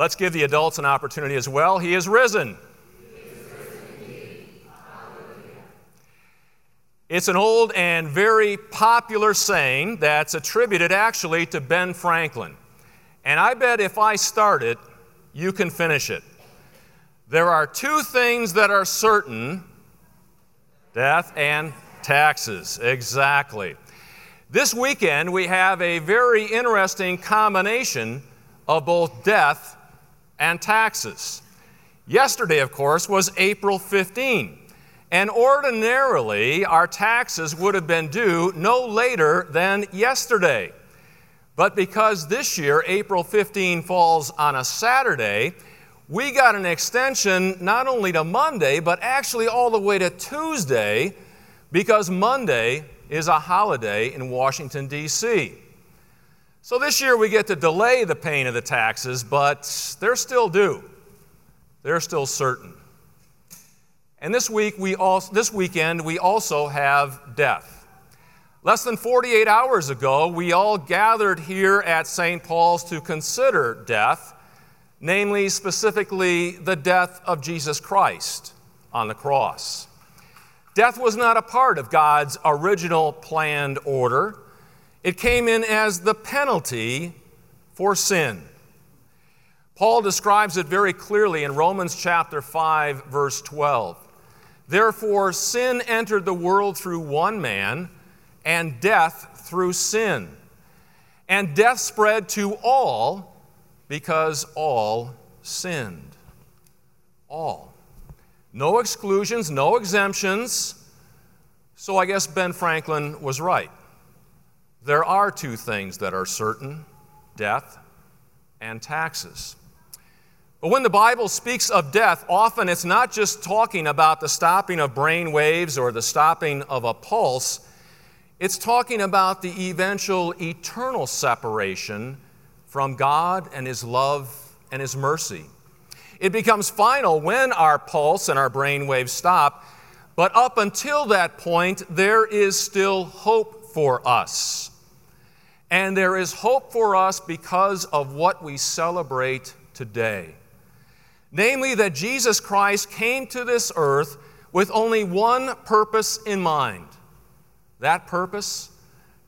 Let's give the adults an opportunity as well. He is risen. It's an old and very popular saying that's attributed actually to Ben Franklin. And I bet if I start it, you can finish it. There are two things that are certain death and taxes. Exactly. This weekend, we have a very interesting combination of both death and taxes. Yesterday, of course, was April 15. And ordinarily, our taxes would have been due no later than yesterday. But because this year, April 15 falls on a Saturday, we got an extension not only to Monday, but actually all the way to Tuesday, because Monday is a holiday in Washington, D.C. So this year we get to delay the paying of the taxes, but they're still due. They're still certain. And this week we also, this weekend we also have death. Less than 48 hours ago, we all gathered here at St. Paul's to consider death, namely specifically the death of Jesus Christ on the cross. Death was not a part of God's original planned order. It came in as the penalty for sin. Paul describes it very clearly in Romans chapter 5 verse 12. Therefore, sin entered the world through one man, and death through sin. And death spread to all because all sinned. All. No exclusions, no exemptions. So I guess Ben Franklin was right. There are two things that are certain death and taxes. But when the Bible speaks of death, often it's not just talking about the stopping of brain waves or the stopping of a pulse, it's talking about the eventual eternal separation from God and His love and His mercy. It becomes final when our pulse and our brain waves stop, but up until that point, there is still hope for us. And there is hope for us because of what we celebrate today namely that Jesus Christ came to this earth with only one purpose in mind. That purpose?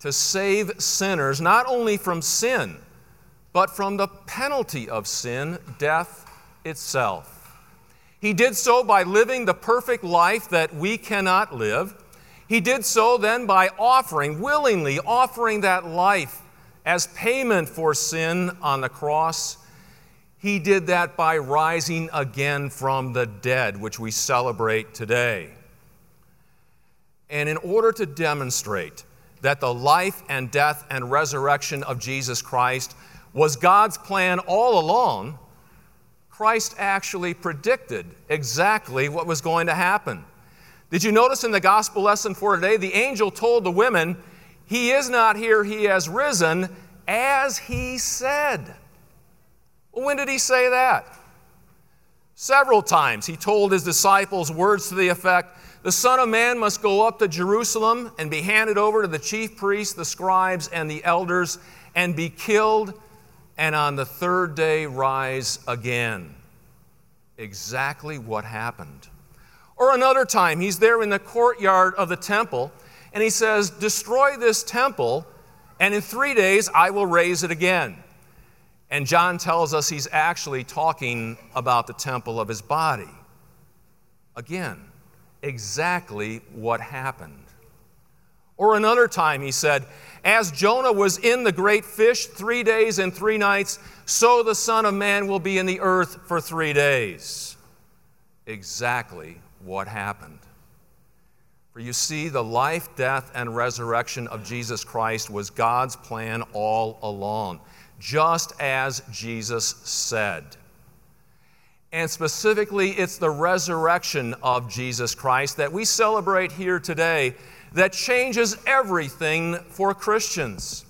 To save sinners not only from sin, but from the penalty of sin, death itself. He did so by living the perfect life that we cannot live. He did so then by offering, willingly offering that life as payment for sin on the cross he did that by rising again from the dead, which we celebrate today. And in order to demonstrate that the life and death and resurrection of Jesus Christ was God's plan all along, Christ actually predicted exactly what was going to happen. Did you notice in the gospel lesson for today, the angel told the women, He is not here, He has risen, as He said. Well, when did he say that? Several times he told his disciples words to the effect The Son of Man must go up to Jerusalem and be handed over to the chief priests, the scribes, and the elders, and be killed, and on the third day rise again. Exactly what happened. Or another time, he's there in the courtyard of the temple, and he says, Destroy this temple, and in three days I will raise it again. And John tells us he's actually talking about the temple of his body. Again, exactly what happened. Or another time he said, As Jonah was in the great fish three days and three nights, so the Son of Man will be in the earth for three days. Exactly what happened. For you see, the life, death, and resurrection of Jesus Christ was God's plan all along just as Jesus said. And specifically, it's the resurrection of Jesus Christ that we celebrate here today that changes everything for Christians.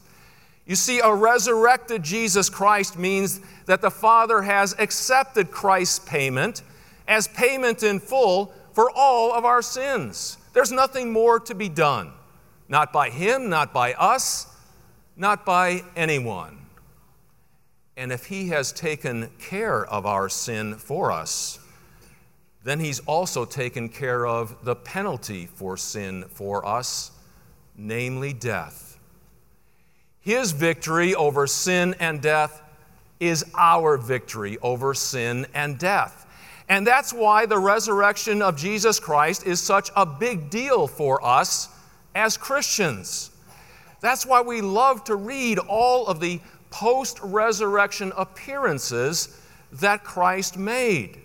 You see, a resurrected Jesus Christ means that the Father has accepted Christ's payment as payment in full for all of our sins. There's nothing more to be done, not by Him, not by us, not by anyone. And if He has taken care of our sin for us, then He's also taken care of the penalty for sin for us, namely death. His victory over sin and death is our victory over sin and death. And that's why the resurrection of Jesus Christ is such a big deal for us as Christians. That's why we love to read all of the post resurrection appearances that Christ made.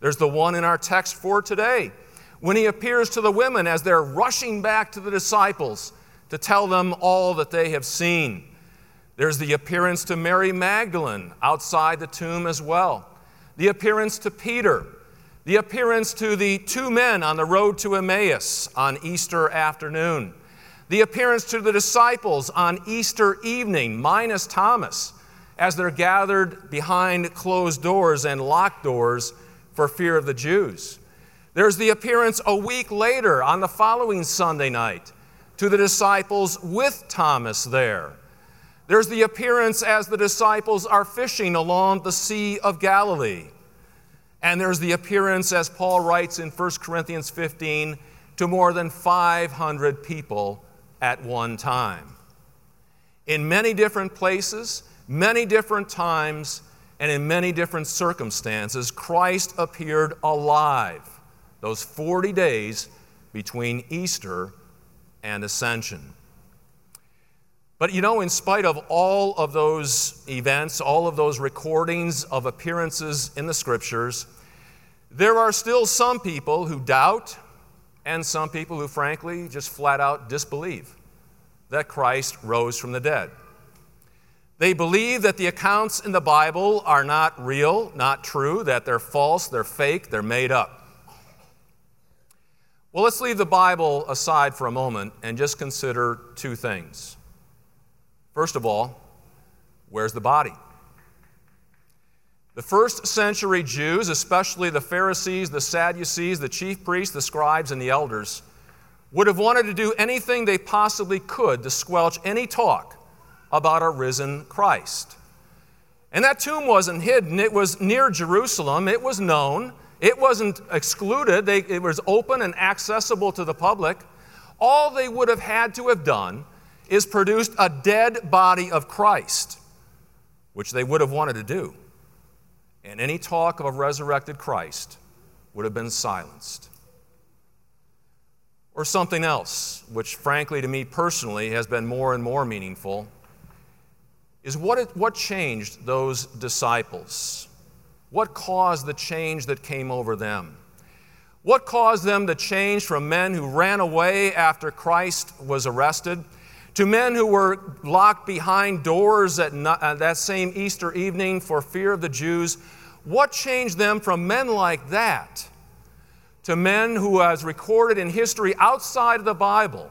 There's the one in our text for today when he appears to the women as they're rushing back to the disciples to tell them all that they have seen. There's the appearance to Mary Magdalene outside the tomb as well, the appearance to Peter, the appearance to the two men on the road to Emmaus on Easter afternoon, the appearance to the disciples on Easter evening, minus Thomas, as they're gathered behind closed doors and locked doors for fear of the Jews. There's the appearance a week later on the following Sunday night to the disciples with Thomas there. There's the appearance as the disciples are fishing along the Sea of Galilee. And there's the appearance, as Paul writes in 1 Corinthians 15, to more than 500 people at one time. In many different places, many different times, and in many different circumstances, Christ appeared alive those 40 days between Easter and Ascension. But you know, in spite of all of those events, all of those recordings of appearances in the scriptures, there are still some people who doubt and some people who, frankly, just flat out disbelieve that Christ rose from the dead. They believe that the accounts in the Bible are not real, not true, that they're false, they're fake, they're made up. Well, let's leave the Bible aside for a moment and just consider two things. First of all, where's the body? The first century Jews, especially the Pharisees, the Sadducees, the chief priests, the scribes, and the elders, would have wanted to do anything they possibly could to squelch any talk about a risen Christ. And that tomb wasn't hidden, it was near Jerusalem, it was known, it wasn't excluded, they, it was open and accessible to the public. All they would have had to have done is produced a dead body of Christ, which they would have wanted to do. And any talk of a resurrected Christ would have been silenced. Or something else, which frankly to me personally has been more and more meaningful is what, it, what changed those disciples? What caused the change that came over them? What caused them to change from men who ran away after Christ was arrested to men who were locked behind doors at uh, that same Easter evening for fear of the Jews? What changed them from men like that to men who, as recorded in history outside of the Bible,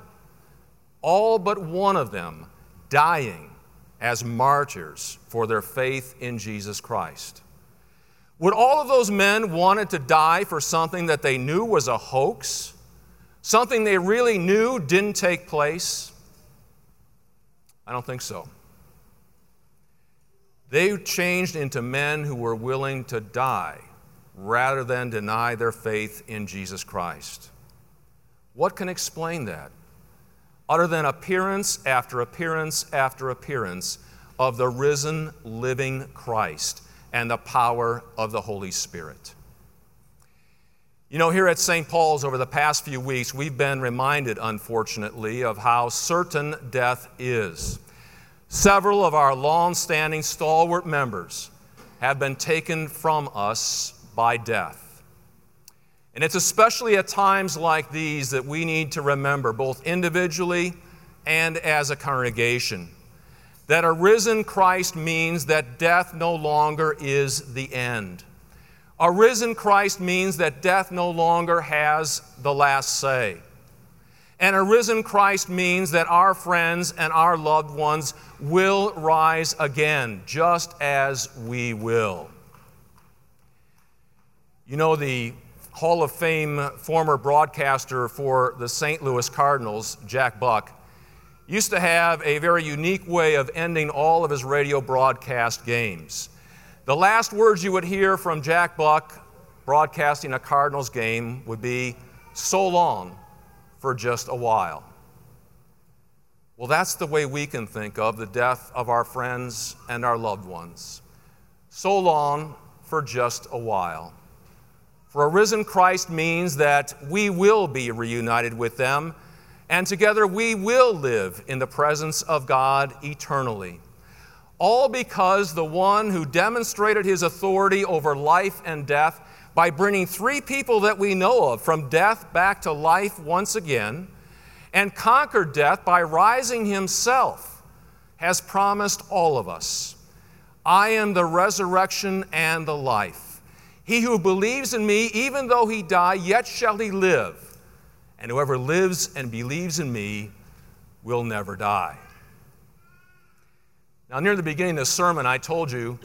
all but one of them dying as martyrs for their faith in Jesus Christ. Would all of those men wanted to die for something that they knew was a hoax? Something they really knew didn't take place? I don't think so. They changed into men who were willing to die rather than deny their faith in Jesus Christ. What can explain that? other than appearance after appearance after appearance of the risen, living Christ and the power of the Holy Spirit. You know, here at St. Paul's over the past few weeks, we've been reminded, unfortunately, of how certain death is. Several of our long standing stalwart members have been taken from us by death. And it's especially at times like these that we need to remember, both individually and as a congregation, that a risen Christ means that death no longer is the end. A risen Christ means that death no longer has the last say. And a risen Christ means that our friends and our loved ones will rise again, just as we will. You know, the Hall of Fame former broadcaster for the St. Louis Cardinals, Jack Buck, used to have a very unique way of ending all of his radio broadcast games. The last words you would hear from Jack Buck broadcasting a Cardinals game would be, So long for just a while. Well, that's the way we can think of the death of our friends and our loved ones. So long for just a while. For a risen Christ means that we will be reunited with them, and together we will live in the presence of God eternally. All because the one who demonstrated his authority over life and death by bringing three people that we know of from death back to life once again, and conquered death by rising himself, has promised all of us I am the resurrection and the life. He who believes in me, even though he die, yet shall he live. And whoever lives and believes in me will never die. Now, near the beginning of the sermon, I told you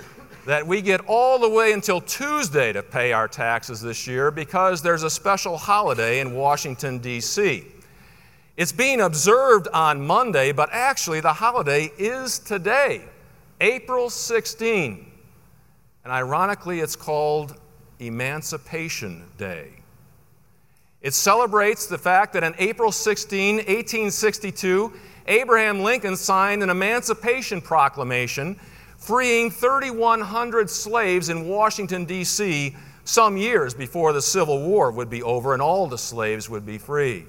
that we get all the way until Tuesday to pay our taxes this year because there's a special holiday in Washington, D.C. It's being observed on Monday, but actually the holiday is today, April 16. And ironically, it's called Emancipation Day. It celebrates the fact that on April 16, 1862, Abraham Lincoln signed an Emancipation Proclamation freeing 3,100 slaves in Washington, D.C., some years before the Civil War would be over and all the slaves would be free.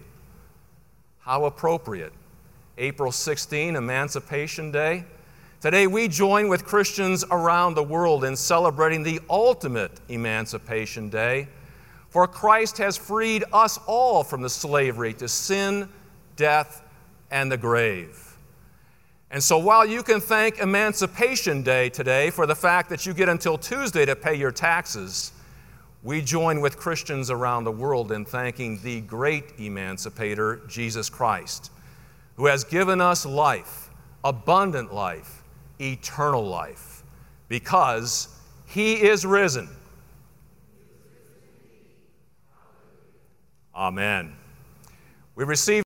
How appropriate. April 16, Emancipation Day. Today, we join with Christians around the world in celebrating the ultimate Emancipation Day, for Christ has freed us all from the slavery to sin, death, and the grave. And so, while you can thank Emancipation Day today for the fact that you get until Tuesday to pay your taxes, we join with Christians around the world in thanking the great emancipator, Jesus Christ, who has given us life, abundant life eternal life because he is risen. Amen. We receive